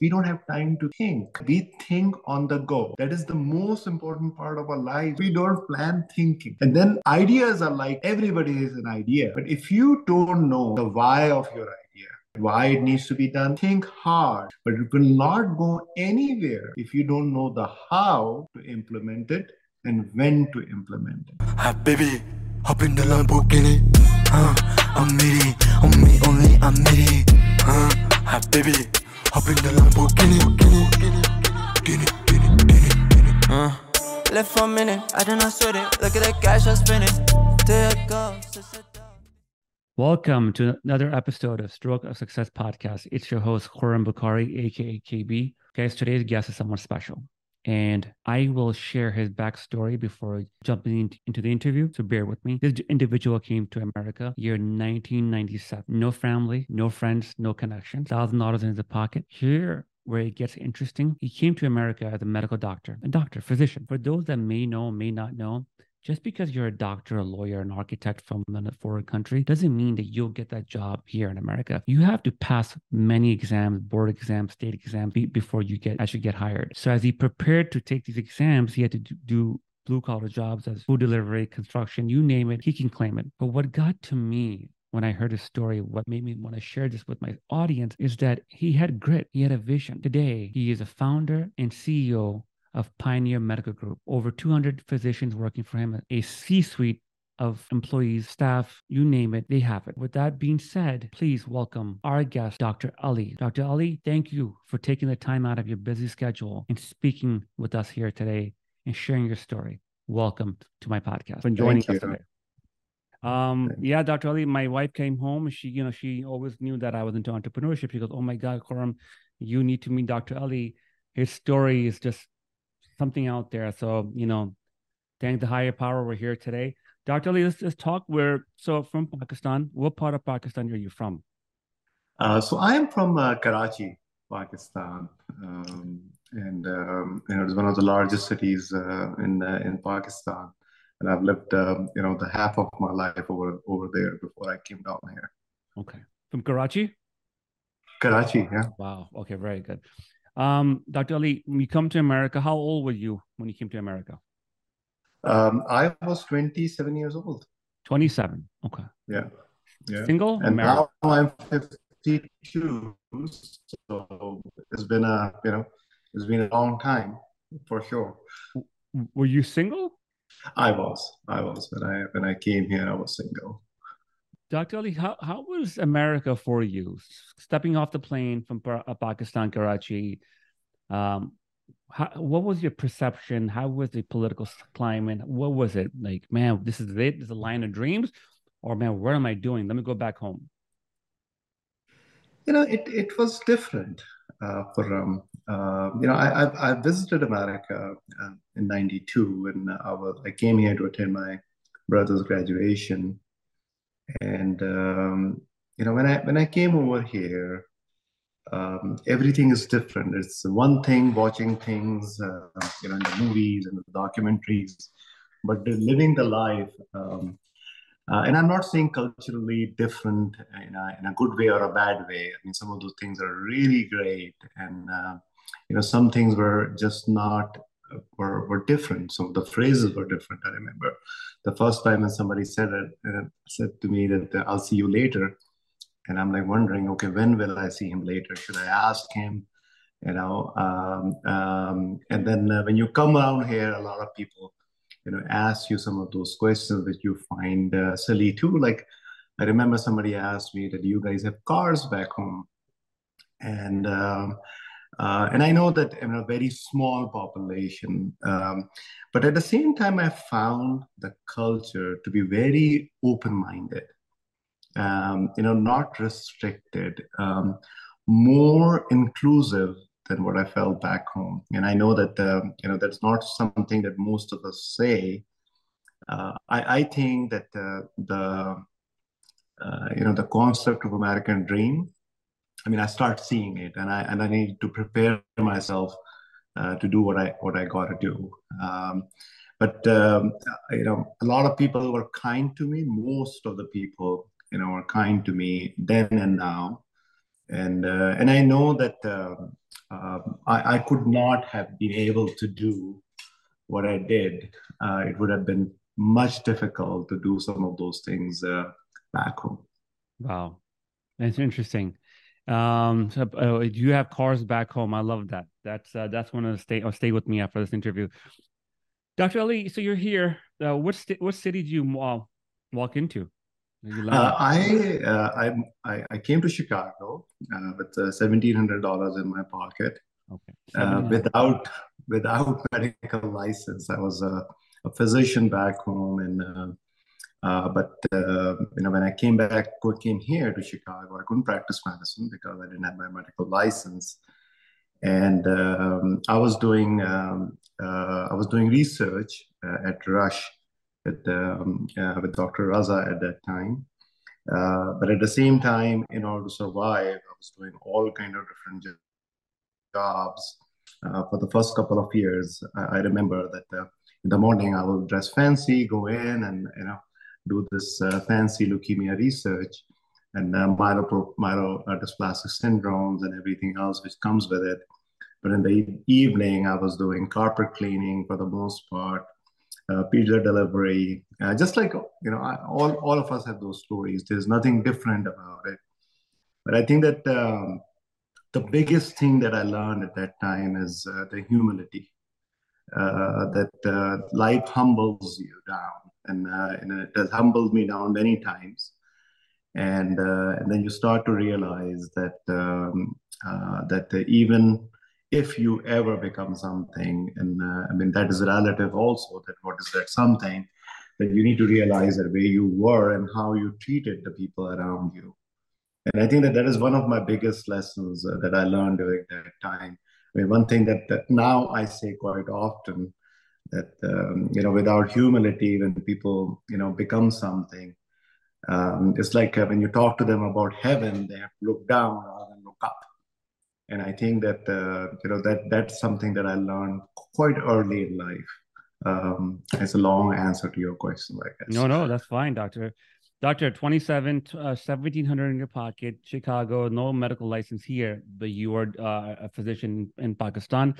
we don't have time to think. We think on the go. That is the most important part of our life. We don't plan thinking. And then ideas are like everybody has an idea. But if you don't know the why of your idea, why it needs to be done, think hard. But it will not go anywhere if you don't know the how to implement it and when to implement it. Baby, hop in the Lamborghini. Uh, I'm only, I'm. Uh, hi, baby, hop in the Lamborghini. Guinea, Guinea, Guinea, Guinea. Uh. Left for a minute, I do not sweat it. Look at the cash I'm spending. There it goes. Welcome to another episode of Stroke of Success podcast. It's your host, Khurram Bukhari, aka KB. Guys, today's guest is someone special and I will share his backstory before jumping into the interview. So bear with me. This individual came to America year 1997. No family, no friends, no connections. Thousand dollars in his pocket. Here where it gets interesting. He came to America as a medical doctor, a doctor, physician. For those that may know, may not know, just because you're a doctor, a lawyer, an architect from a foreign country doesn't mean that you'll get that job here in America. You have to pass many exams, board exams, state exams before you get actually get hired. So as he prepared to take these exams, he had to do blue collar jobs as food delivery, construction, you name it, he can claim it. But what got to me when I heard his story, what made me want to share this with my audience is that he had grit, he had a vision. Today, he is a founder and CEO of Pioneer Medical Group. Over 200 physicians working for him, a C suite of employees, staff, you name it, they have it. With that being said, please welcome our guest, Dr. Ali. Dr. Ali, thank you for taking the time out of your busy schedule and speaking with us here today and sharing your story. Welcome to my podcast for joining us today. Um, yeah, Dr. Ali, my wife came home. She, you know, she always knew that I was into entrepreneurship. She goes, Oh my God, Khurram, you need to meet Dr. Ali. His story is just something out there. So, you know, thank the higher power we're here today. Dr. Ali, let's, let's talk. Where so from Pakistan. What part of Pakistan are you from? Uh, so I am from uh, Karachi, Pakistan, um, and um, you know it's one of the largest cities uh, in uh, in Pakistan. And I've lived, um, you know, the half of my life over over there before I came down here. Okay, from Karachi. Karachi, yeah. Wow. Okay, very good. Um, Dr. Ali, when you come to America, how old were you when you came to America? Um, I was 27 years old. 27. Okay. Yeah. Yeah. Single? And now I'm 52. So it's been a, you know, it's been a long time for sure. Were you single? I was. I was. When I when I came here, I was single. Dr. Ali, how, how was America for you? Stepping off the plane from uh, Pakistan, Karachi, um, how, what was your perception? How was the political climate? What was it like? Man, this is it. This is a line of dreams, or man, what am I doing? Let me go back home. You know, it it was different uh, for um, uh, you know I, I, I visited America uh, in '92, and I was I came here to attend my brother's graduation and um, you know, when I when I came over here, um, everything is different. It's one thing watching things, uh, you know, in the movies and the documentaries, but living the life. Um, uh, and I'm not saying culturally different in a, in a good way or a bad way. I mean, some of those things are really great, and uh, you know, some things were just not were, were different. So the phrases were different. I remember the first time when somebody said it, uh, said to me that I'll see you later, and I'm like wondering, okay, when will I see him later? Should I ask him? You know, um, um, and then uh, when you come around here, a lot of people, you know, ask you some of those questions that you find uh, silly too. Like I remember somebody asked me that you guys have cars back home, and um, uh, and I know that in a very small population, um, but at the same time, I found the culture to be very open-minded, um, you know, not restricted, um, more inclusive than what I felt back home. And I know that um, you know that's not something that most of us say. Uh, I, I, think that uh, the uh, you know the concept of American dream I mean, I start seeing it, and I and I need to prepare myself uh, to do what I what I got to do. Um, but um, you know, a lot of people were kind to me. Most of the people, you know, were kind to me then and now. and uh, and I know that um, I, I could not have been able to do what I did. Uh, it would have been much difficult to do some of those things uh, back home. Wow, that's interesting. Um, so, uh, you have cars back home. I love that. That's uh, that's one of the stay. I'll stay with me after this interview. Dr. Ali, so you're here. Uh, what st- what city did you uh, walk into? Uh, I, uh, I I came to Chicago uh, with uh, seventeen hundred dollars in my pocket, Okay. uh, without without medical license. I was a, a physician back home, and uh, but uh, you know when I came back, came here to Chicago, I couldn't practice medicine because I didn't have my medical license, and um, I was doing um, uh, I was doing research uh, at Rush with um, uh, with Dr. Raza at that time. Uh, but at the same time, in order to survive, I was doing all kind of different jobs for the first couple of years. I, I remember that in the morning I would dress fancy, go in and you know do this uh, fancy leukemia research and uh, myelopro- myelodysplastic syndromes and everything else which comes with it. But in the evening, I was doing carpet cleaning for the most part, uh, pizza delivery, uh, just like you know, I, all all of us have those stories. There's nothing different about it. But I think that um, the biggest thing that I learned at that time is uh, the humility. Uh, that uh, life humbles you down, and, uh, and it has humbled me down many times. And uh, and then you start to realize that um, uh, that even if you ever become something, and uh, I mean that is relative also. That what is that something that you need to realize that where you were and how you treated the people around you. And I think that that is one of my biggest lessons uh, that I learned during that time. I mean, one thing that, that now I say quite often that um, you know, without humility, when people you know become something, um, it's like uh, when you talk to them about heaven, they have to look down rather than look up. And I think that uh, you know that that's something that I learned quite early in life. Um, it's a long answer to your question, I guess. No, no, that's fine, doctor. Doctor, 27, uh, 1700 in your pocket, Chicago, no medical license here, but you are uh, a physician in Pakistan,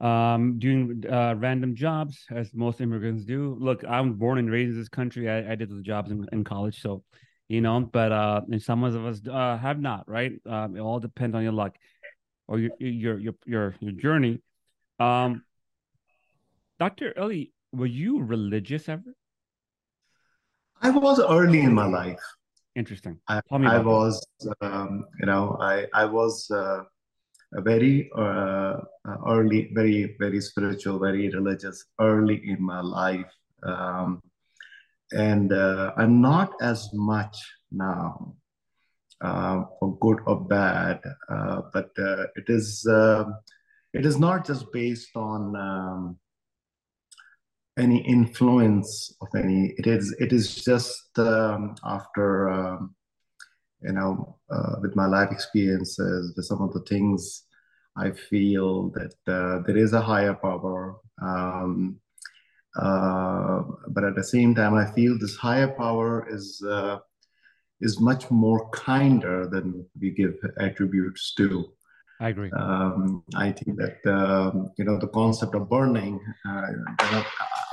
um, doing uh, random jobs as most immigrants do. Look, I'm born and raised in this country. I, I did the jobs in, in college, so you know, but uh, and some of us uh, have not, right? Um, it all depends on your luck or your your your your, your journey. Um, Doctor Ali, were you religious ever? I was early in my life. Interesting. I, Tell me I was, um, you know, I I was uh, very uh, early, very very spiritual, very religious early in my life, um, and uh, I'm not as much now, uh, for good or bad. Uh, but uh, it is um it is not just based on um, any influence of any. It is it is just um, after. Um, you know, uh, with my life experiences, with some of the things I feel that uh, there is a higher power. Um, uh, but at the same time, I feel this higher power is uh, is much more kinder than we give attributes to. I agree. Um, I think that um, you know the concept of burning. Uh, you know,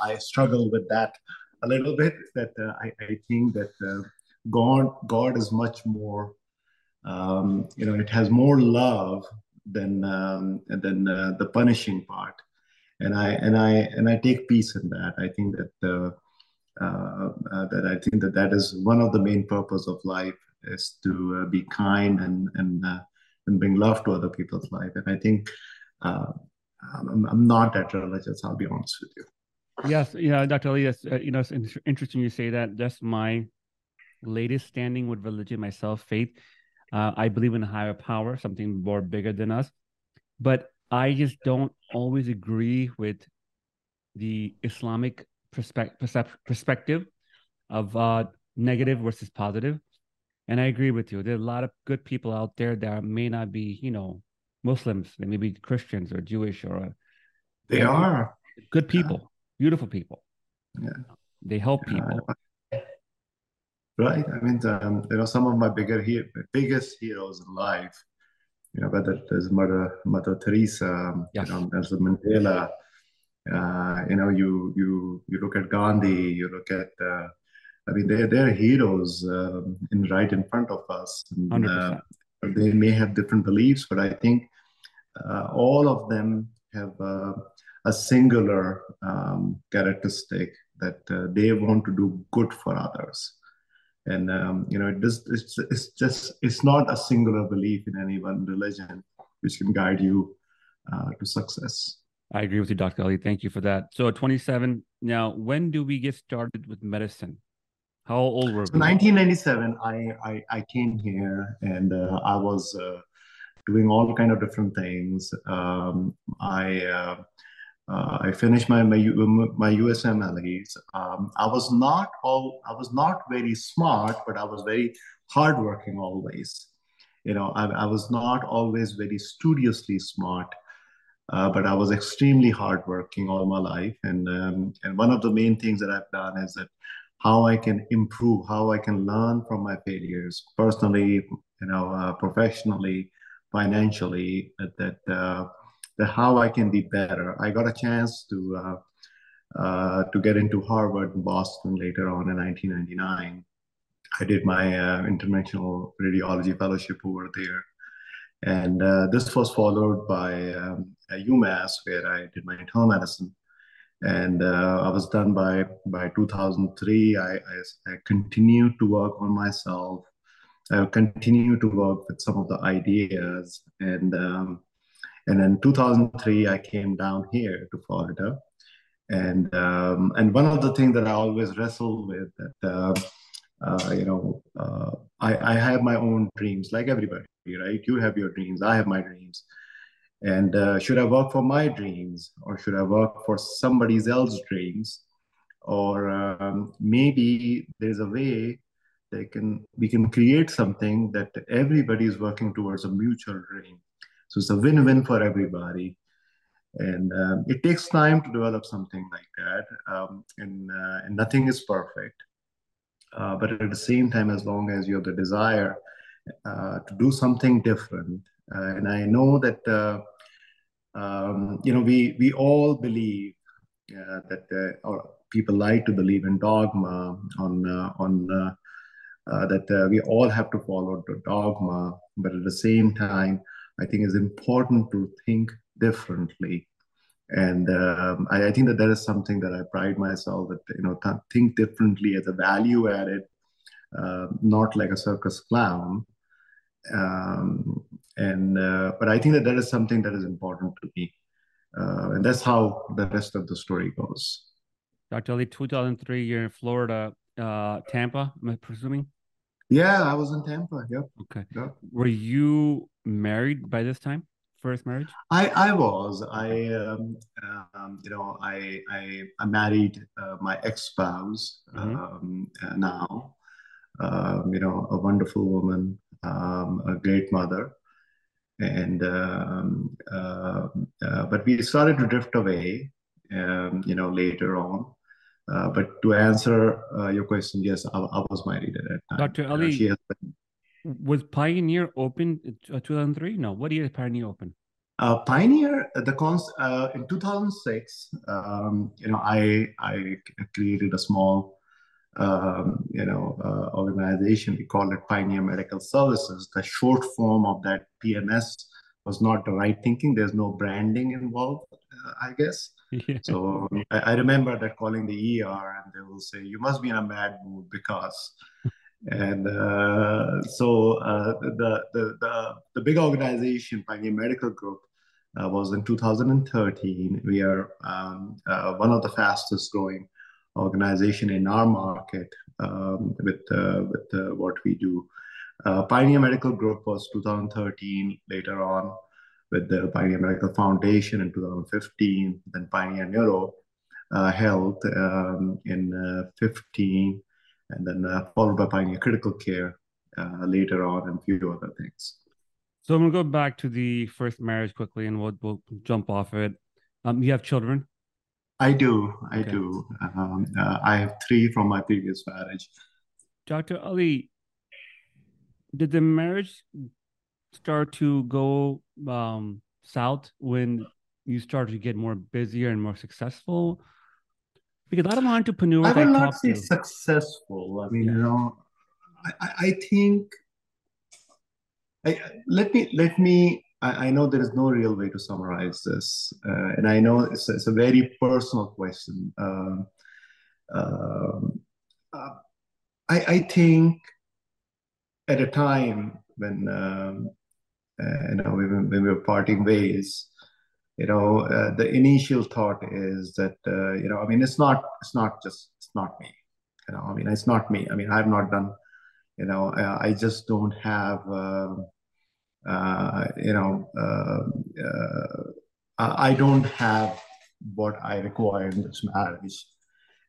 I struggle with that a little bit. That uh, I, I think that uh, God God is much more. Um, you know, it has more love than um, than uh, the punishing part, and I and I and I take peace in that. I think that uh, uh, uh, that I think that that is one of the main purpose of life is to uh, be kind and and uh, and bring love to other people's life. And I think I'm, I'm not that religious. I'll be honest with you. Yes, yeah, Dr. Uh, you know, it's interesting you say that. That's my latest standing with religion myself, faith. Uh, I believe in a higher power, something more bigger than us. But I just don't always agree with the Islamic perspective perspective of uh, negative versus positive. And I agree with you. There are a lot of good people out there that may not be, you know, Muslims. They may be Christians or Jewish or uh, They are. good people, beautiful people. Yeah. They help people. Right. I mean, um, you know, some of my bigger he biggest heroes in life, you know, whether is Mother Mother Teresa, um, Yes. you know, Nelson Mandela, uh, you know, you you you look at Gandhi, you look at, uh, I mean, they're they're heroes um, in right in front of us. And, uh, they may have different beliefs, but I think uh, all of them have uh, a singular um, characteristic that uh, they want to do good for others and um, you know it does it's, it's just it's not a singular belief in any one religion which can guide you uh, to success I agree with you, Dr. Ali. Thank you for that. So, 27. Now, when do we get started with medicine? How old were so we? 1997 I, I i came here and uh, i was uh, doing all kind of different things um, i uh, uh, I finished my my, my USMLEs. Um, I was not all I was not very smart, but I was very hardworking always. You know, I, I was not always very studiously smart, uh, but I was extremely hardworking all my life. And um, and one of the main things that I've done is that how I can improve, how I can learn from my failures personally, you know, uh, professionally, financially. That that that how I can be better. I got a chance to uh, uh, to get into Harvard and Boston later on in 1999. I did my uh, interventional radiology fellowship over there. And uh, this was followed by um, UMass, where I did my internal medicine. And uh, I was done by by 2003. I, I, I continued to work on myself. I continued to work with some of the ideas. And um, and in 2003, I came down here to Florida. And um, and one of the things that I always wrestle with that uh, uh, you know uh, I, I have my own dreams like everybody right? You have your dreams i have my dreams. And uh, should i work for my dreams or should i work for somebody else's dreams? Or um, maybe there's a way they can we can create something that everybody is working towards a mutual dream so it's a win-win for everybody. And um, it takes time to develop something like that um, and, uh, and nothing is perfect. Uh, but at the same time, as long as you have the desire uh, to do something different, uh, and I know that uh, um, you know we we all believe uh, that or people like to believe in dogma on on that we all have to follow the dogma, but at the same time, I think it's important to think differently and um, I, I, think that that is something that I pride myself that you know th- think differently as a value added, uh, not like a circus clown. Um, and uh, but I think that that is something that is important to me, uh, and that's how the rest of the story goes. Dr. Ali, 2003, you're in Florida, uh, Tampa, am I presuming? Yeah, I was in Tampa. Yep. Okay. Yep. Were you married by this time? first marriage? I, I was. I um, um, you know I I, I married uh, my ex spouse Mhm. um, uh, now. Um, you know, a wonderful woman, um, a great mother, and um, uh, uh, but we started to drift away. Um, you know, later on. Uh, but to answer uh, your question, yes, I, I was married at that time. Dr. Know, Ali, she has Was Pioneer open in uh, 2003? No. What year is Pioneer open? Uh, Pioneer, uh, the cons uh, in 2006, um, you know, I I created a small, um, you know, uh, organization. We call it Pioneer Medical Services. The short form of that PMS was not the right thinking. There's no branding involved, uh, I guess. Yeah. So I, I remember that calling the ER, and they will say, "You must be in a mad mood because." And uh, so uh, the, the, the, the big organization, Pioneer Medical Group, uh, was in 2013. We are um, uh, one of the fastest growing organization in our market um, with, uh, with uh, what we do. Pioneer Medical Group was 2013. Later on, with the Pioneer Medical Foundation in 2015, then Pioneer Neuro Health um, in 15 and then uh, followed by Pioneer Critical Care uh, later on, and a few other things. So I'm gonna go back to the first marriage quickly, and we'll we'll jump off of it. Um, you have children? I do, I Okay. do. Um, uh, I have three from my previous marriage. Dr. Ali, did the marriage start to go um, south when you start to get more busier and more successful? Because a lot of entrepreneurs I will not say to, successful. I mean, Yeah. you know, I, I- think. I, let me let me. I, I know there is no real way to summarize this, uh, and I know it's, it's a very personal question. Um, um, uh, I, I think at a time when um, uh, you know when, when we were parting ways, you know, uh, the initial thought is that uh, you know, I mean, it's not it's not just it's not me. You know, I mean, it's not me. I mean, I've not done. You know, uh, I just don't have. um uh, you know, um, uh, I I don't have what I require in this marriage.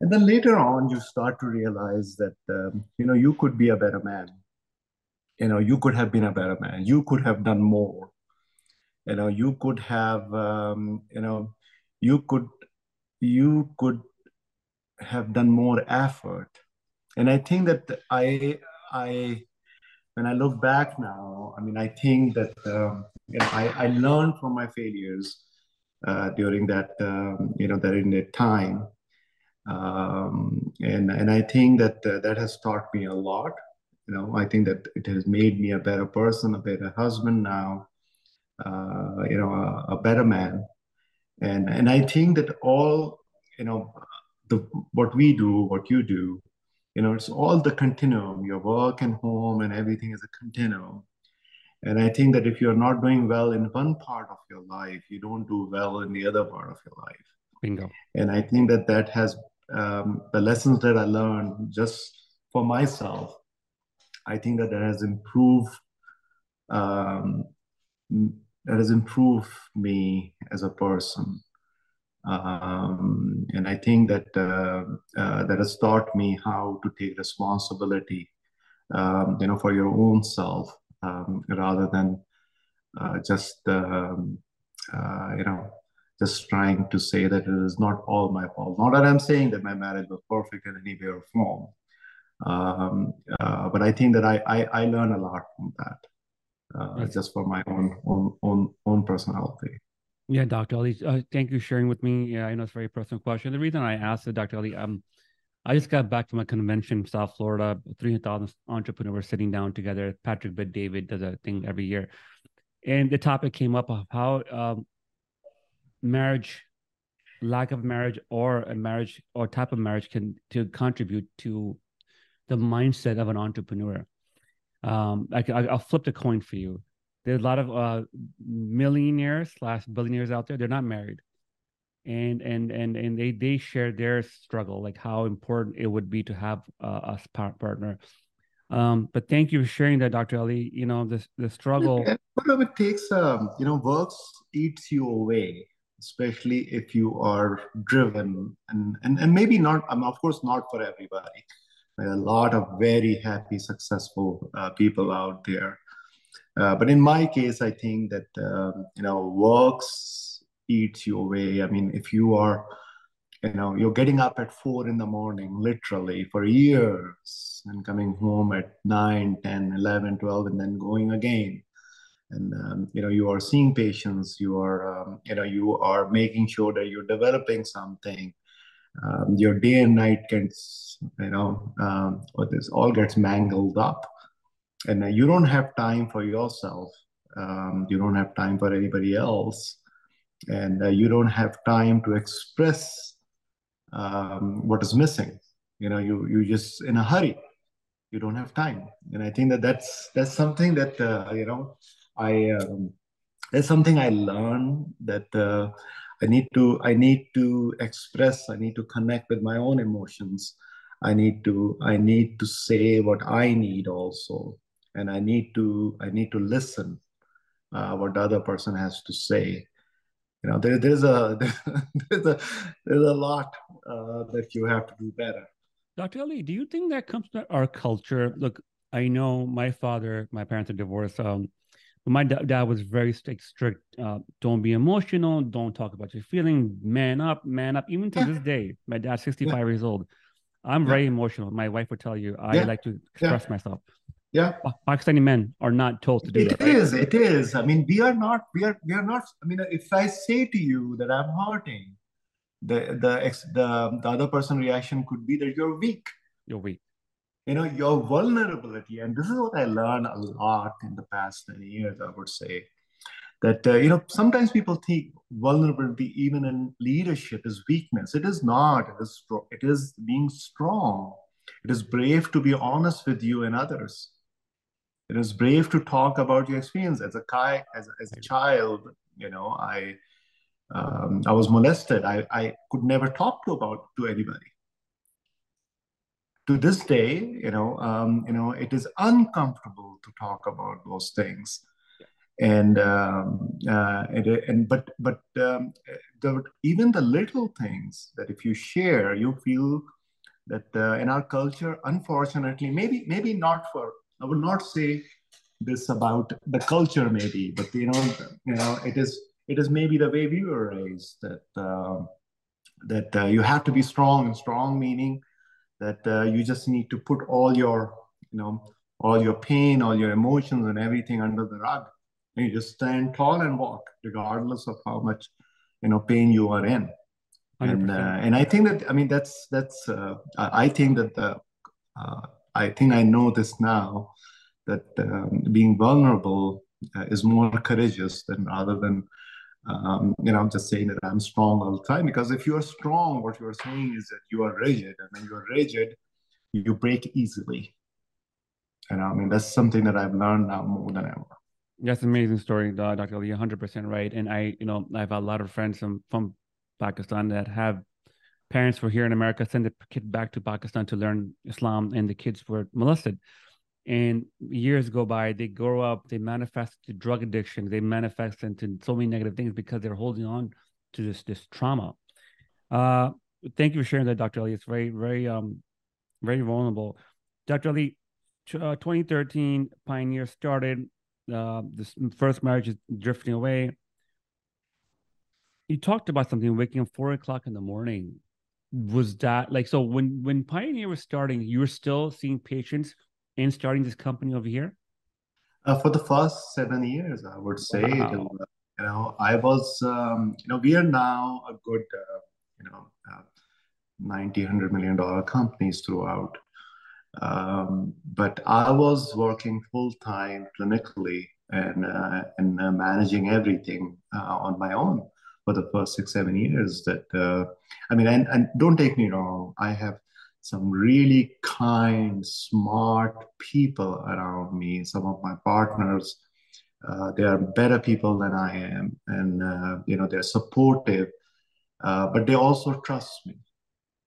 And then later on, you start to realize that, um, you know, you could be a better man. You know, you could have been a better man. You could have done more. You know, you could have, um, you know, you could, you could have done more effort. And I think that I, I, when I look back now, I mean, I think that um, you know, I, I learned from my failures uh, during that, um, you know, during that time, um, and and I think that uh, that has taught me a lot. You know, I think that it has made me a better person, a better husband now, uh, you know, a, a better man, and and I think that all, you know, the what we do, what you do, you know, it's all the continuum. Your work and home and everything is a continuum. And I think that if you're not doing well in one part of your life, you don't do well in the other part of your life. bingo. And I think that that has um, the lessons that I learned just for myself. I think that that has improved um, that has improved me as a person. Um, and I think that uh, uh, that has taught me how to take responsibility, um, you know, for your own self, um, rather than uh, just um, uh, you know just trying to say that it is not all my fault. Not that I'm saying that my marriage was perfect in any way or form, um, uh, but I think that I, I I learn a lot from that, uh, Right. just for my own own own own personality. Yeah, Dr. Ali, uh, thank you for sharing with me. Yeah, I know it's a very personal question. The reason I asked it, Dr. Ali, um, I just got back from a convention in South Florida, 300,000 entrepreneurs sitting down together. Patrick Bet David does a thing every year. And the topic came up of how um, marriage, lack of marriage or a marriage or type of marriage can to contribute to the mindset of an entrepreneur. Um, I, I, I'll flip the coin for you. There's a lot of uh, millionaires slash billionaires out there. They're not married, and and and and they they share their struggle, like how important it would be to have uh, a spa- partner. Um, but thank you for sharing that, Dr. Ali. You know the the struggle. It takes, um, you know, works eats you away, especially if you are driven and, and, and maybe not, um, of course, not for everybody. A lot of very happy, successful uh, people out there. Uh, but in my case, I think that, um, you know, works eats you away. I mean, if you are, you know, you're getting up at four in the morning, literally for years, and coming home at 9, 10, 11, 12, and then going again and um, you know you are seeing patients you are um, you know you are making sure that you're developing something um, your day and night gets you know um, or this all gets mangled up. And uh, you don't have time for yourself. Um, you don't have time for anybody else. And uh, you don't have time to express um, what is missing. You know you you just in a hurry. You don't have time. And i think that that's that's something that uh, you know i um, that's something i learned that uh, i need to i need to express i need to connect with my own emotions i need to i need to say what i need also and i need to i need to listen uh, what the other person has to say you know there, there's a there's a there's a lot uh, that you have to do better Dr. Ali, do you think that comes to our culture? Look, I know my father, my parents are divorced. Um, but my da- dad was very strict. strict uh, don't be emotional. Don't talk about your feeling. Man up, man up. Even to Yeah. this day, my dad's 65 years old. I'm Yeah. very emotional. My wife would tell you I Yeah. like to express myself. Yeah. Pakistani men are not told to do It that. right? is, it is. I mean, we are not, we are, we are not. I mean, if I say to you that I'm hurting, the the ex, the the other person reaction could be that you're weak. You're weak. You know, your vulnerability, and this is what I learned a lot in the past 10 years, I would say. That uh, you know, sometimes people think vulnerability, even in leadership, is weakness. It is not. It is it is being strong. It is brave to be honest with you and others. It is brave to talk about your experience as a guy, as, as a child. You know, I um, I was molested. I, I could never talk to about to anybody. To this day, you know, um, you know, it is uncomfortable to talk about those things, and um, uh, and, and but but um, the, even the little things that if you share, you feel that uh, in our culture, unfortunately, maybe maybe not for I would not say this about the culture, maybe, but you know, you know, it is it is maybe the way we were raised that uh, that you have to be strong, and strong meaning that uh, you just need to put all your you know all your pain, all your emotions, and everything under the rug. And you just stand tall and walk, regardless of how much you know pain you are in and 100%. uh, and I think that I mean that's that's uh, I I think that the uh, I think I know this now that um, being vulnerable uh, is more courageous than rather than um, you know I'm just saying that I'm strong all the time because if you are strong, what you are saying is that you are rigid, and when you are rigid, you break easily. And I mean that's something that I've learned now more than ever. That's an amazing story, Dr. Ali. 100% right. And I, you know, I have a lot of friends from, from Pakistan that have parents who are here in America send the kid back to Pakistan to learn Islam, and the kids were molested. And years go by, they grow up, they manifest to drug addiction, they manifest into so many negative things because they're holding on to this this trauma. Uh, thank you for sharing that, Dr. Ali. It's very, very, um, very vulnerable. Dr. T- uh, 2013, Pioneer started. Uh, this first marriage is drifting away. You talked about something waking up four o'clock in the morning. Was that like so? When when Pioneer was starting, you were still seeing patients and starting this company over here. Uh, for the first seven years, I would say, Wow. till, you know, I was, um, you know, we are now a good, uh, you know, uh, 90, 100 million dollar companies throughout. Um, but I was working full time clinically and uh, and uh, managing everything uh, on my own for the first six, seven years. That uh, I mean, and, and don't take me wrong, I have some really kind, smart people around me. Some of my partners, uh, they are better people than I am, and uh, you know they're supportive, uh, but they also trust me.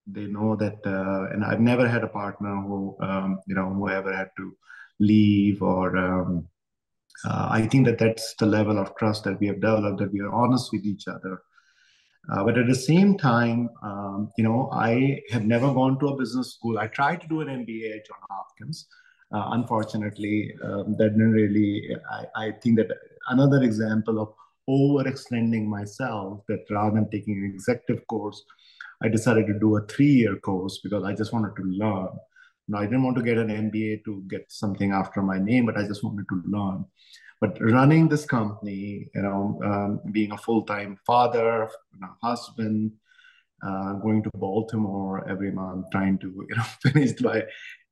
They know that, uh, and I've never had a partner who um, you know who ever had to leave or. Um, uh, I think that that's the level of trust that we have developed. That we are honest with each other. Uh, but at the same time, um, you know, I have never gone to a business school. I tried to do an MBA at John Hopkins. Uh, unfortunately, um, that didn't really. I, I think that another example of overextending myself. That rather than taking an executive course, I decided to do a three-year course because I just wanted to learn. Now, I didn't want to get an MBA to get something after my name, but I just wanted to learn. But running this company, you know, um, being a full-time father, you know, husband, uh, going to Baltimore every month, trying to you know finish my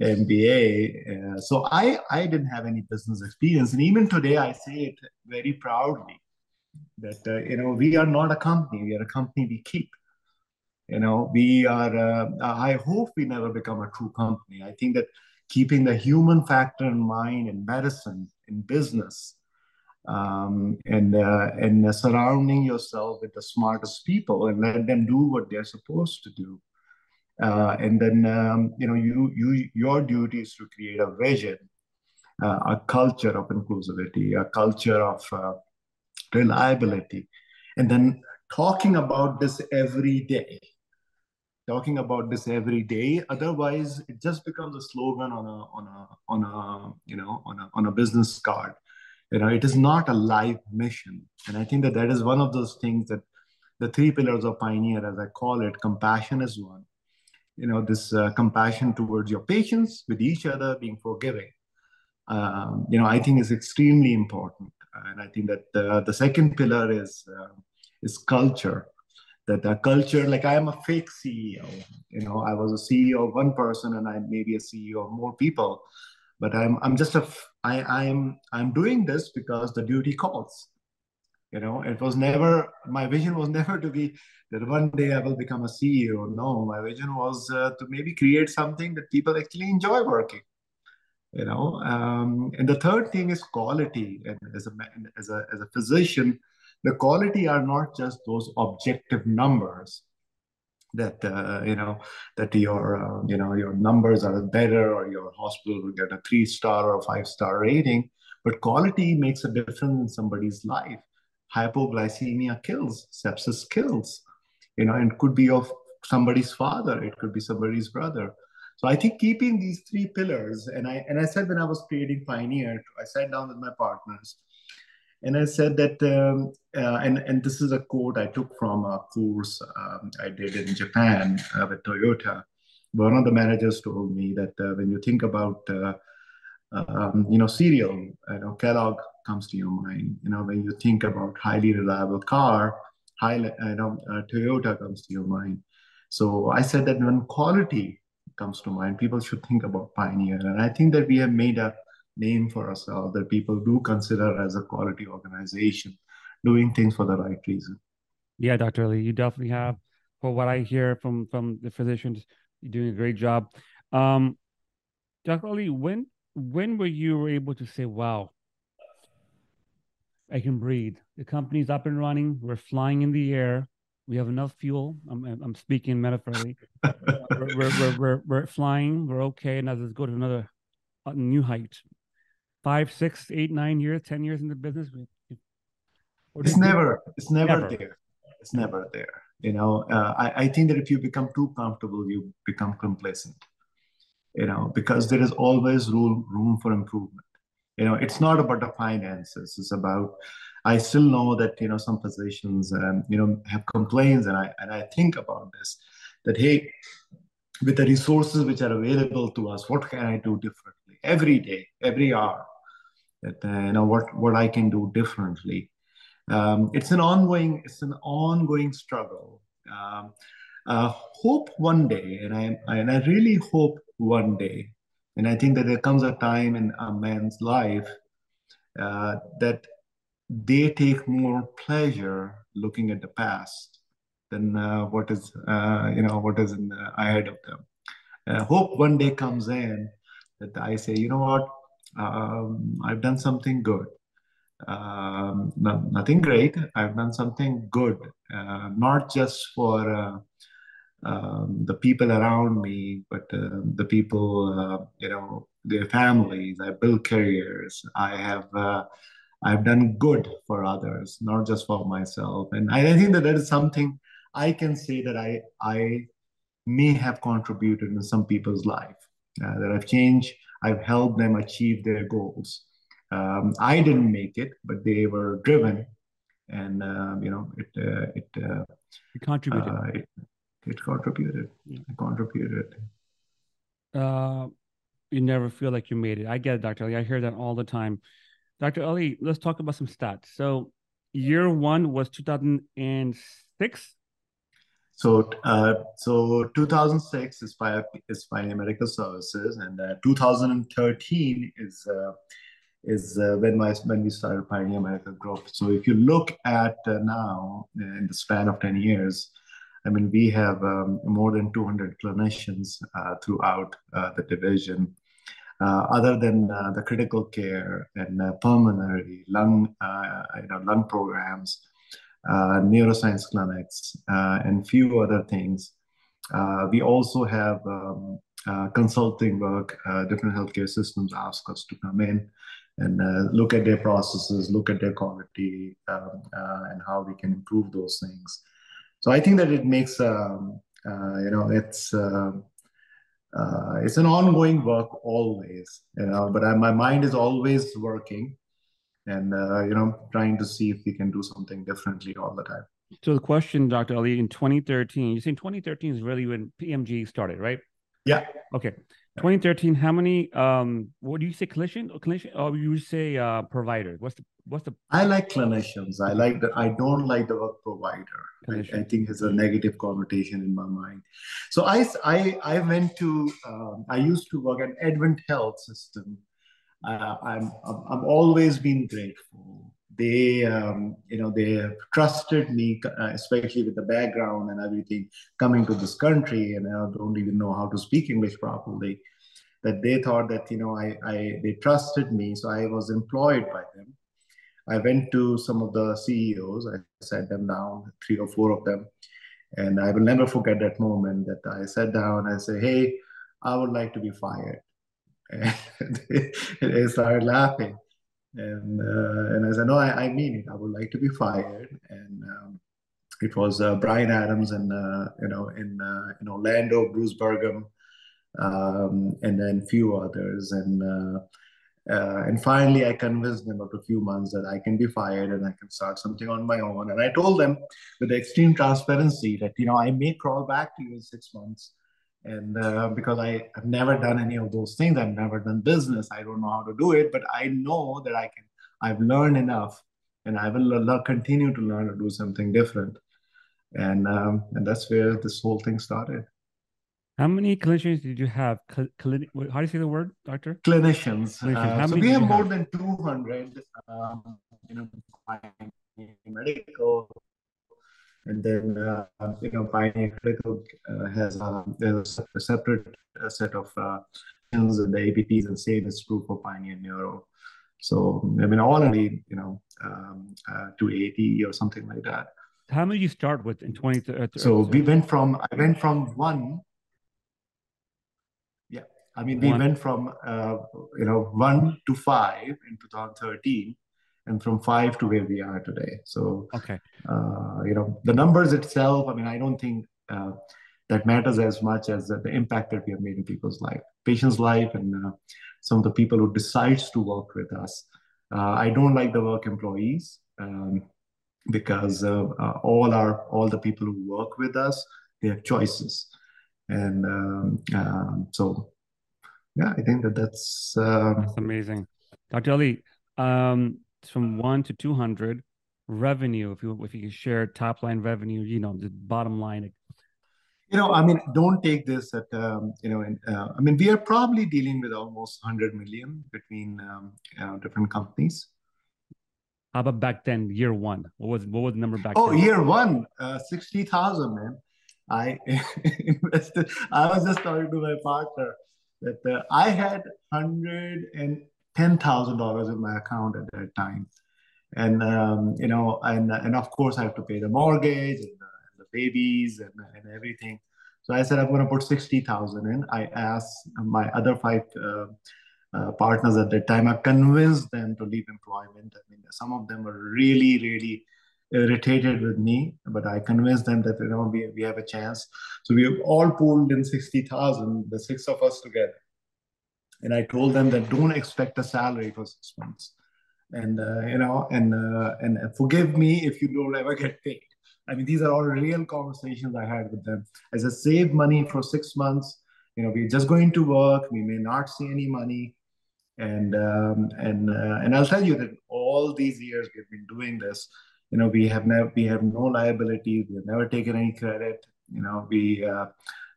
MBA. Uh, so I I didn't have any business experience, and even today I say it very proudly that uh, you know we are not a company; we are a company we keep. You know, we are. Uh, I hope we never become a true company. I think that keeping the human factor in mind in medicine, in business, um, and uh, and uh, surrounding yourself with the smartest people and let them do what they're supposed to do. Uh, and then um, you know you you your duty is to create a vision, uh, a culture of inclusivity, a culture of uh, reliability, and then talking about this every day talking about this every day. Otherwise it just becomes a slogan on a on a on a you know on a on a business card. You know it is not a live mission. And i think that that is one of those things that the three pillars of pioneer as i call it compassion is one. You know this uh, compassion towards your patients with each other being forgiving. Um, you know i think is extremely important. And i think that the, the second pillar is uh, is culture that the culture like i am a fake ceo you know i was a ceo of one person and i may be a ceo of more people but i'm i'm just a i i'm i'm doing this because the duty calls you know. It was never my vision was never to be that one day i will become a ceo no my vision was uh, to maybe create something that people actually enjoy working you know. Um, and the third thing is quality. And as a as a as a physician the quality are not just those objective numbers that uh, you know that your uh, you know your numbers are better or your hospital will get a three star or five star rating but quality makes a difference in somebody's life. Hypoglycemia kills sepsis kills you know and could be of somebody's father it could be somebody's brother. So i think keeping these three pillars and i and i said when i was creating pioneer i sat down with my partners and I said that, um, uh, and and this is a quote I took from a course um, I did in Japan uh, with Toyota. One of the managers told me that uh, when you think about, uh, um, you know, cereal, you know, Kellogg comes to your mind. You know, when you think about highly reliable car, high, you know, uh, Toyota comes to your mind. So I said that when quality comes to mind, people should think about Pioneer, and I think that we have made a name for ourselves that people do consider as a quality organization doing things for the right reason. Yeah dr ali you definitely have for what i hear from from the physicians you're doing a great job. Um dr ali when when were you able to say wow i can breathe. The company's up and running. We're flying in the air. We have enough fuel. I'm, I'm speaking metaphorically. We're, we're, we're, we're, we're flying. We're okay. Now let's go to another new height five, six, eight, nine years, ten years in the business? It's never, it's never, never, there. It's never there. You know, uh, I, I think that if you become too comfortable, you become complacent. You know, because there is always room room for improvement. You know, it's not about the finances. It's about I still know that you know some physicians um, you know have complaints, and I and I think about this that hey, with the resources which are available to us, what can I do differently every day, every hour? That uh, you know what what I can do differently. Um, it's an ongoing it's an ongoing struggle. Um, uh, hope one day, and I and I really hope one day, and I think that there comes a time in a man's life uh, that they take more pleasure looking at the past than uh, what is uh, you know what is in the, ahead of them. Uh, hope one day comes in that I say, you know what, um, I've done something good. Um, no, nothing great. I've done something good, uh, not just for uh, um, the people around me, but uh, the people, uh, you know, their families. I built careers. I have, uh, I've done good for others, not just for myself. And I, think that that is something I can say that I, I may have contributed in some people's life. Uh, that I've changed I've helped them achieve their goals. Um, I didn't make it, but they were driven, and uh, you know it uh, it, uh, it contributed. Uh, it, it, contributed. Yeah. It contributed. Uh, you never feel like you made it. I get it, Dr. Ali. I hear that all the time. Dr. Ali, let's talk about some stats. So, year one was 2006. So, uh, so 2006 is Pioneer, is Pioneer Medical Services, and uh, 2013 is uh, is uh, when my when we started Pioneer Medical Group. So, if you look at uh, now in the span of 10 years, I mean, we have um, more than 200 clinicians uh, throughout the division. other than the critical care and pulmonary lung, you know, lung programs, uh, neuroscience clinics, uh, and few other things. Uh, we also have um, consulting work. different healthcare systems ask us to come in and uh, look at their processes, look at their quality, um, uh, and how we can improve those things. So I think that it makes um, uh, you know it's it's an ongoing work always, you know. But I, my mind is always working, and uh, you know trying to see if we can do something differently all the time So the question, Dr. Ali, in 2013, you saying 2013 is really when PMG started, right? Yeah. Okay. 2013. How many? Um, what do you say, clinician or clinician? Or you say uh, provider? What's the what's the? I like clinicians. I like the. I don't like the word provider. I, I, think it's a negative connotation in my mind. So I I I went to. Um, I used to work at Advent Health System. Uh, I'm I'm always been grateful. They um, you know they trusted me uh, especially with the background and everything coming to this country and i don't even know how to speak english properly that they thought that you know i, I they trusted me so i was employed by them. I went to some of the ceos i sat them down three or four of them and i will never forget that moment that i sat down and i said hey i would like to be fired and they, started laughing and uh, and I said, no, I, I, mean it. I would like to be fired. And um, it was uh, Brian Adams and uh, you know in uh, in Orlando, Bruce Bergam, um, and then few others. And uh, uh, and finally, I convinced them after a few months that I can be fired and I can start something on my own. And I told them with extreme transparency that you know I may crawl back to you in six months and uh, because I have never done any of those things, I've never done business. I don't know how to do it, but I know that I can. I've learned enough, and I will continue to learn to do something different. And um, and that's where this whole thing started. How many clinicians did you have? Cl- how do you say the word, doctor? Clinicians. Uh, so we have more have? than 200 um, you know, medical and then, uh, you know, Pioneer Critical uh, has, um, a separate uh, set of uh, and the APPs, and same is true for Pioneer Neuro. So, I mean, already, you know, um, uh, 280 or something like that. How many you start with in 20? Uh, so we went from, I went from one. Yeah. I mean, we one. went from, uh, you know, one to five in 2013 and from five to where we are today. So, okay, uh, you know, the numbers itself. I mean, I don't think uh, that matters as much as the impact that we have made in people's life, patients' life, and uh, some of the people who decides to work with us. Uh, I don't like the work employees um, because uh, all our all the people who work with us they have choices, and um, um, so yeah, I think that that's, um, that's amazing, Dr. Ali. Um, from one to 200 revenue if you if you share top line revenue you know the bottom line. You know i mean don't take this at um, you know uh, i mean we are probably dealing with almost 100 million between um, uh, different companies. How about back then year one? What was what was the number back oh then? year one uh, 60000 man. I invested i was just talking to my partner that uh, i had 100 and ten thousand dollars in my account at that time, and um, you know, and and of course I have to pay the mortgage and the, and the babies and, and everything. So I said I'm going to put sixty thousand in. I asked my other five uh, uh, partners at that time. I convinced them to leave employment. I mean, some of them were really, really irritated with me, but I convinced them that you know we, we have a chance. So we all pooled in sixty thousand, the six of us together. And I told them that don't expect a salary for six months. And, uh, you know, and, uh, and forgive me if you don't ever get paid. I mean, these are all real conversations I had with them. As I save money for six months, you know, we're just going to work. We may not see any money. And, um, and, uh, and I'll tell you that all these years we've been doing this, you know, we have never, we have no liability. We have never taken any credit. You know, we, uh,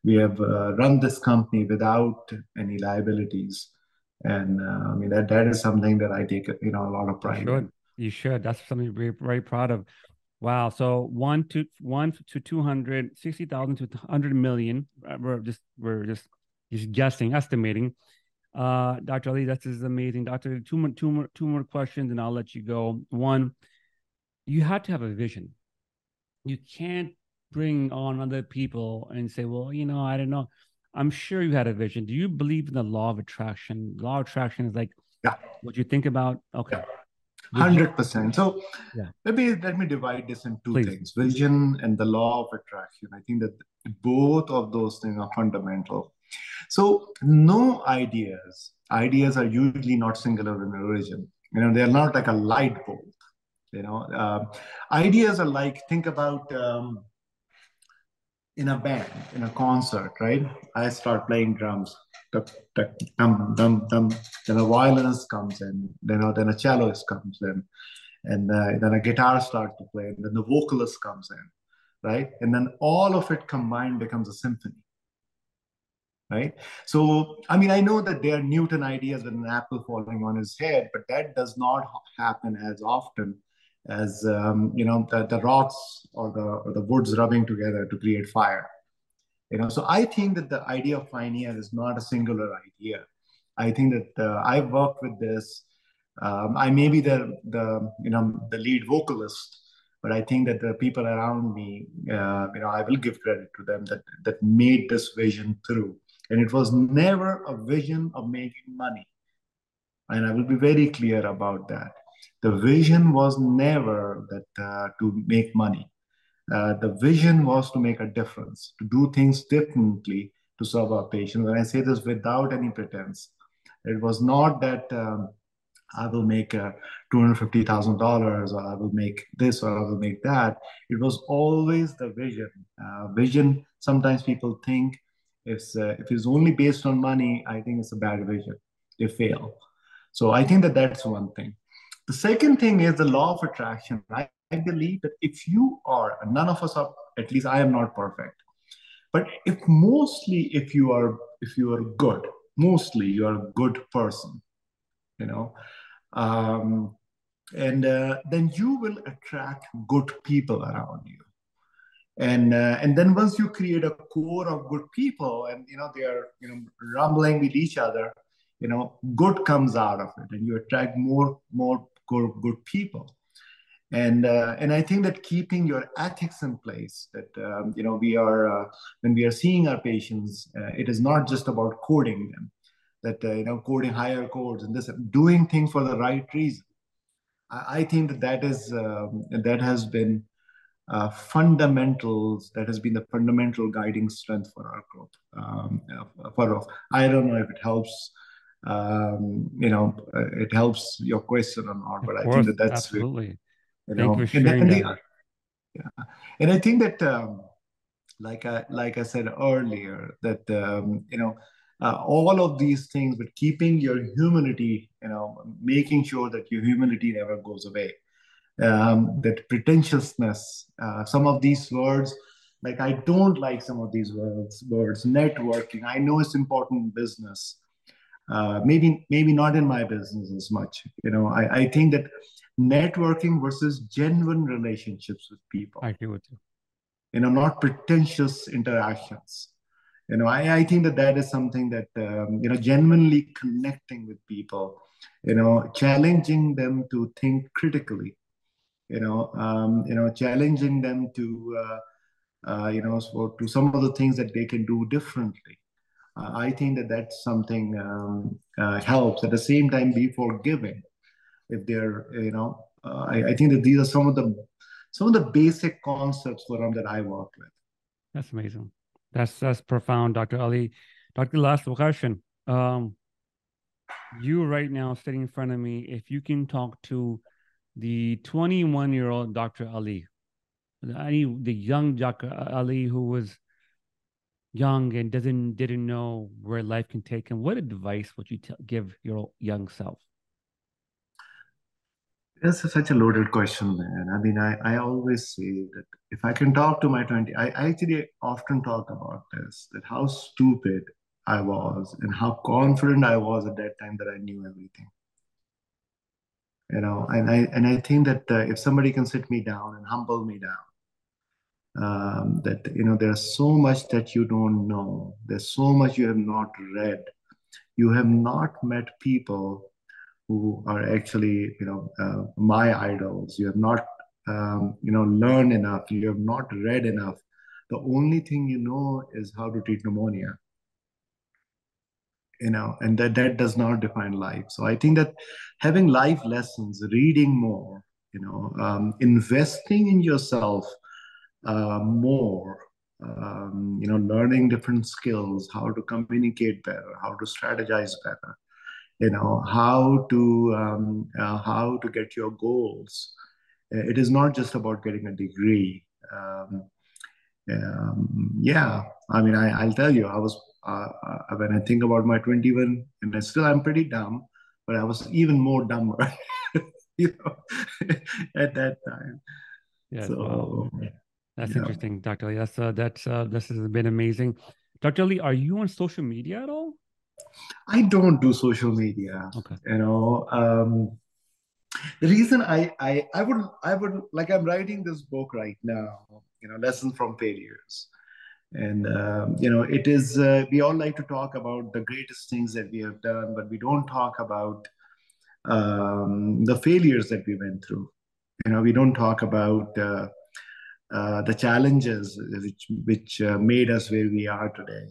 we have uh, run this company without any liabilities. And uh, i mean that that is something that i take you know a lot of pride you should, you should. that's something we're very proud of. Wow. So one to one to 200 60000 to 100 million. Uh, we're just we're just just guessing estimating. Uh dr ali this is amazing. Dr two more two more two more questions and i'll let you go. One you have to have a vision. You can't bring on other people and say, well, you know, I don't know. I'm sure you had a vision. Do you believe in the law of attraction? Law of attraction is like yeah. what you think about. Okay. Hundred percent. So yeah. let me let me divide this in two Please. things: vision and the law of attraction. I think that both of those things are fundamental. So no ideas. Ideas are usually not singular in origin. You know, they are not like a light bulb. You know, uh, ideas are like think about um, in a band, in a concert, right? I start playing drums, dum, dum, dum. Then a violinist comes in, then a, then a celloist comes in, and uh, then a guitar starts to play, and then the vocalist comes in, right? And then all of it combined becomes a symphony, right? So, I mean, I know that there are Newton ideas with an apple falling on his head, but that does not happen as often as um, you know the, the rocks or the or the woods rubbing together to create fire. You know, so I think that the idea of pioneer is not a singular idea. I think that uh, I've worked with this. Um, I may be the the you know the lead vocalist, but I think that the people around me, uh, you know, I will give credit to them that that made this vision through. And it was never a vision of making money. And I will be very clear about that. The vision was never that uh, to make money. Uh, the vision was to make a difference, to do things differently to serve our patients. And I say this without any pretense. It was not that um, I will make uh, $250,000 or I will make this or I will make that. It was always the vision. Uh, vision, sometimes people think if, uh, if it's only based on money, I think it's a bad vision. They fail. So I think that that's one thing. The second thing is the law of attraction. I, I believe that if you are, none of us are, at least I am not perfect, but if mostly if you are if you are good, mostly you are a good person, you know, um, and uh, then you will attract good people around you and uh, and then once you create a core of good people and you know they are you know rumbling with each other you know good comes out of it and you attract more more good, good people. And uh, and i think that keeping your ethics in place that um, you know we are uh, when we are seeing our patients uh, it is not just about coding them that uh, you know coding higher codes and this doing things for the right reason. I, think that that is um, that has been uh, fundamentals that has been the fundamental guiding strength for our growth um, for i don't know if it helps um, you know, uh, it helps your question or not. But I think that that's absolutely. You know, Thank you for sharing and, that. the, yeah, and I think that, um, like I like I said earlier, that um, you know, uh, all of these things, but keeping your humanity, you know, making sure that your humanity never goes away. Um, that pretentiousness, uh, some of these words, like I don't like some of these words. Words, networking. I know it's important in business, uh, maybe maybe not in my business as much you know. I, I think that networking versus genuine relationships with people. I agree with you. you know not pretentious interactions. You know i, I think that that is something that um, you know genuinely connecting with people you know challenging them to think critically you know um, you know challenging them to uh, uh, you know so to some of the things that they can do differently uh, I think that that's something um, uh, helps. At the same time, be forgiving if they're, you know, uh, I, I, think that these are some of the some of the basic concepts for them that I work with. That's amazing. That's that's profound, Dr. Ali. Dr. Last question. Um, you right now sitting in front of me, if you can talk to the 21 year old Dr. Ali, the young Dr. Ali who was young and doesn't didn't know where life can take him, what advice would you t- give your young self? That's such a loaded question, man. I mean, I, I always say that if I can talk to my 20, I, I actually often talk about this, that how stupid I was and how confident I was at that time that I knew everything. You know, and I and I think that uh, if somebody can sit me down and humble me down, um, that you know there's so much that you don't know. There's so much you have not read. You have not met people who are actually you know uh, my idols. You have not um, you know learned enough. You have not read enough. The only thing you know is how to treat pneumonia. You know and that that does not define life. So i think that having life lessons reading more you know um, investing in yourself uh, more um, you know learning different skills how to communicate better how to strategize better you know how to um, uh, how to get your goals it is not just about getting a degree. Um, um, yeah, I mean, I, will tell you, I was uh, uh, when I think about my 21, and I still I'm pretty dumb, but I was even more dumber, you know, at that time. Yeah, so, that's yeah. interesting, Dr. Ali. That's uh, that's uh, this has been amazing. Dr. Ali, are you on social media at all? I don't do social media. Okay. You know, um, the reason I, I I would I would like I'm writing this book right now. You know, lessons from failures, and um, you know it is uh, we all like to talk about the greatest things that we have done, but we don't talk about um, the failures that we went through. You know, we don't talk about uh, uh, the challenges which which uh, made us where we are today.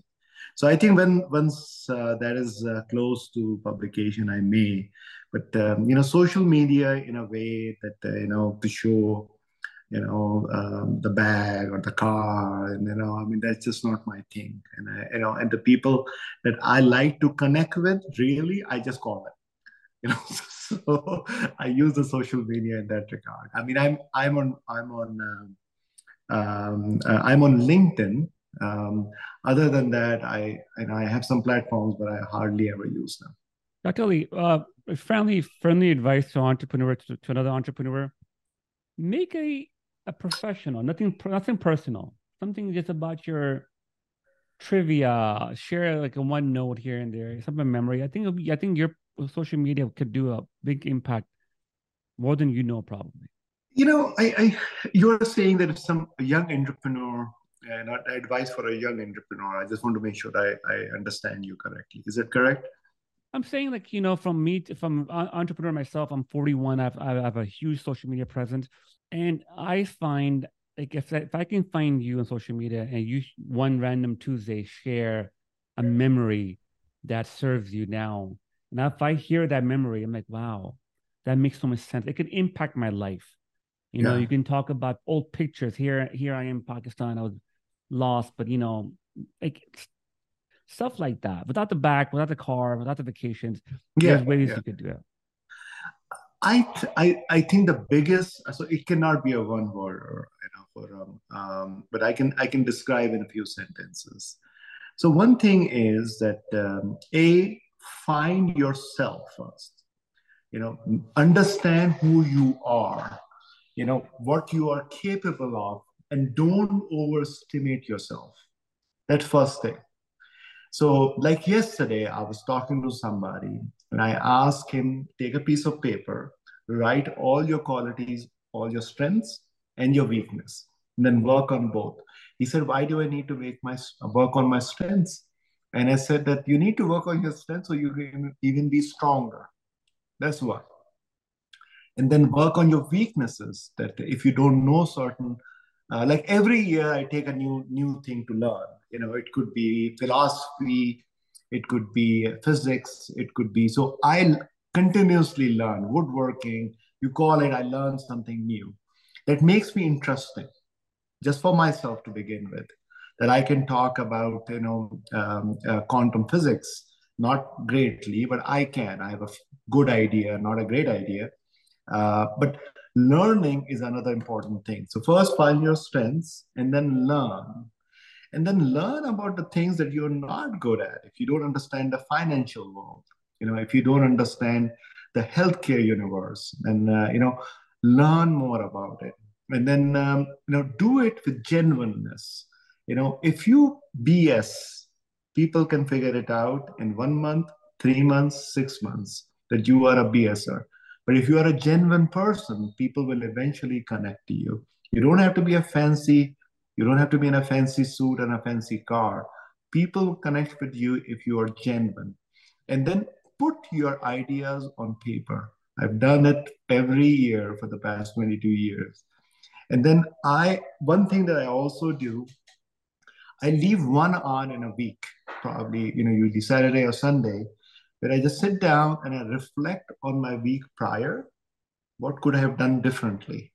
So I think when once uh, that is uh, close to publication, I may. But um, you know, social media in a way that uh, you know to show you know um, the bag or the car and you know i mean that's just not my thing and I, you know and the people that i like to connect with really i just call them you know so i use the social media in that regard i mean i'm i'm on i'm on um, um, uh, i'm on linkedin. Um, other than that i i have some platforms but i hardly ever use them. Dr Ali uh, friendly friendly advice to entrepreneur to, to another entrepreneur. Make a a professional nothing nothing personal. Something just about your trivia. Share like a one note here and there. Something memory. I think i think your social media could do a big impact more than you know probably you know i, I you're saying that if some young entrepreneur uh, not advice for a young entrepreneur i just want to make sure i, I understand you correctly is that correct I'm saying like you know from me from entrepreneur myself. I'm 41. I've I have a huge social media presence, and I find like if if I can find you on social media and you one random Tuesday share a memory that serves you now, and if I hear that memory, I'm like, wow, that makes so much sense. It could impact my life. You yeah. know, you can talk about old pictures. Here, here I am, Pakistan. I was lost, but you know, like stuff like that. Without the back, without the car, without the vacations, yeah, there's ways yeah. you could do it. I, th- I I think the biggest so it cannot be a one word or you know for um, um, but I can I can describe in a few sentences. So one thing is that um, a find yourself first. You know, understand who you are. You know what you are capable of, and don't overestimate yourself. That first thing. So, like yesterday, I was talking to somebody and I asked him, take a piece of paper, write all your qualities, all your strengths, and your weakness, and then work on both. He said, Why do I need to make my work on my strengths? And I said that you need to work on your strengths so you can even be stronger. That's why. And then work on your weaknesses. That if you don't know certain, uh, like every year, I take a new new thing to learn. You know it could be philosophy it could be physics it could be so i continuously learn woodworking. You call it i learn something new that makes me interesting just for myself to begin with that i can talk about you know um, uh, quantum physics not greatly but i can. I have a good idea not a great idea uh, but learning is another important thing. So first find your strengths and then learn. And then learn about the things that you're not good at. If you don't understand the financial world you know if you don't understand the healthcare universe and uh, you know learn more about it. And then um, you know do it with genuineness. You know if you bs people can figure it out in one month three months six months that you are a bser but if you are a genuine person people will eventually connect to you you don't have to be a fancy you don't have to be in a fancy suit and a fancy car. People connect with you if you are genuine. And then put your ideas on paper. I've done it every year for the past 22 years. And then I, one thing that I also do, I leave one on in a week, probably, you know, usually Saturday or Sunday, where I just sit down and I reflect on my week prior. What could I have done differently?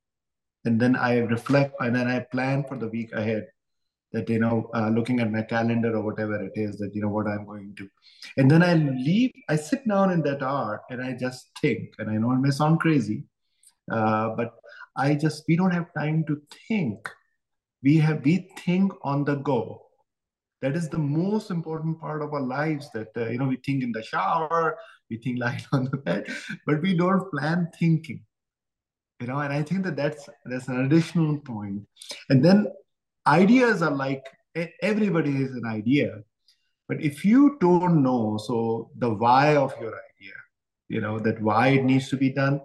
and then I reflect and then I plan for the week ahead. That you know, uh, looking at my calendar or whatever it is, that you know what I'm going to, and then I leave. I sit down in that hour and I just think. And I know it may sound crazy, uh, but I just we don't have time to think. We have we think on the go. That is the most important part of our lives. That uh, you know we think in the shower, we think lying on the bed, but we don't plan thinking. You know, and I think that that's that's an additional point. And then ideas are like everybody has an idea, but if you don't know, so the why of your idea, you know that why it needs to be done,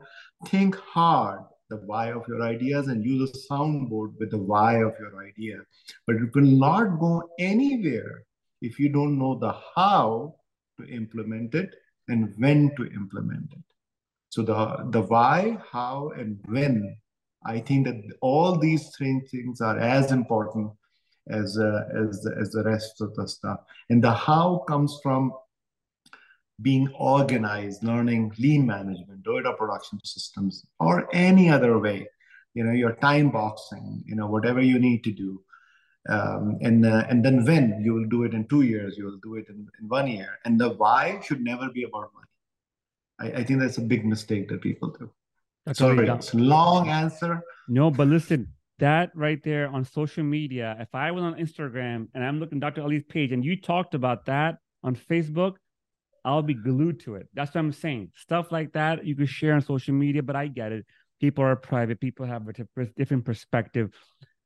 think hard the why of your ideas and use a soundboard with the why of your idea. But you will not go anywhere if you don't know the how to implement it and when to implement it. So the, the why, how, and when, I think that all these three things are as important as, uh, as, as the rest of the stuff. And the how comes from being organized, learning lean management, Toyota production systems, or any other way. You know, your time boxing, you know, whatever you need to do. Um, and uh, and then when you will do it in two years, you will do it in, in one year. And the why should never be about money. I, I think that's a big mistake that people do. That's Sorry, it's a long answer. No, but listen, that right there on social media, if I was on Instagram and I'm looking Dr. Ali's page and you talked about that on Facebook, I'll be glued to it. That's what I'm saying. Stuff like that you can share on social media, but I get it. People are private. People have a different perspective.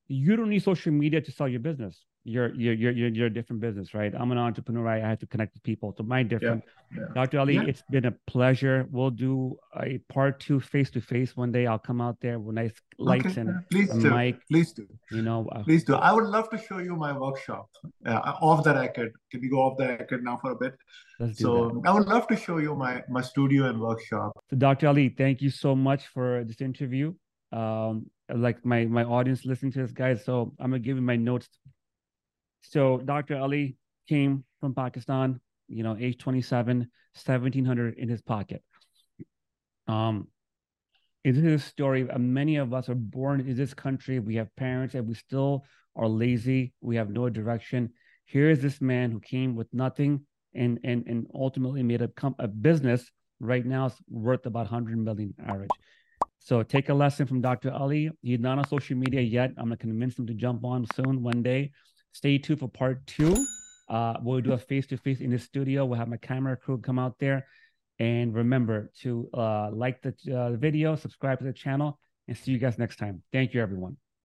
You don't need social media to sell your business you're you're you're you're a different business, right? I'm an entrepreneur. I have to connect with people. So my different. Yeah, yeah. Dr. Ali, yeah. it's been a pleasure. We'll do a part two face to face one day. I'll come out there with nice lights okay. and please a do. mic. Please do. You know, uh, please do. I would love to show you my workshop uh, off the record. Can we go off the record now for a bit? Let's do so that. I would love to show you my my studio and workshop. So Dr. Ali, thank you so much for this interview. Um, like my my audience listening to this, guys. So I'm gonna give you my notes so Dr. Ali came from Pakistan, you know, age 27, 1700 in his pocket. Um, it is a story. Uh, many of us are born in this country. We have parents and we still are lazy. We have no direction. Here is this man who came with nothing and and and ultimately made a, com- a business right now is worth about 100 million average. So take a lesson from Dr. Ali. He's not on social media yet. I'm gonna convince him to jump on soon one day. Stay tuned for part two. Uh, we'll do a face to face in the studio. We'll have my camera crew come out there. And remember to uh, like the uh, video, subscribe to the channel, and see you guys next time. Thank you, everyone.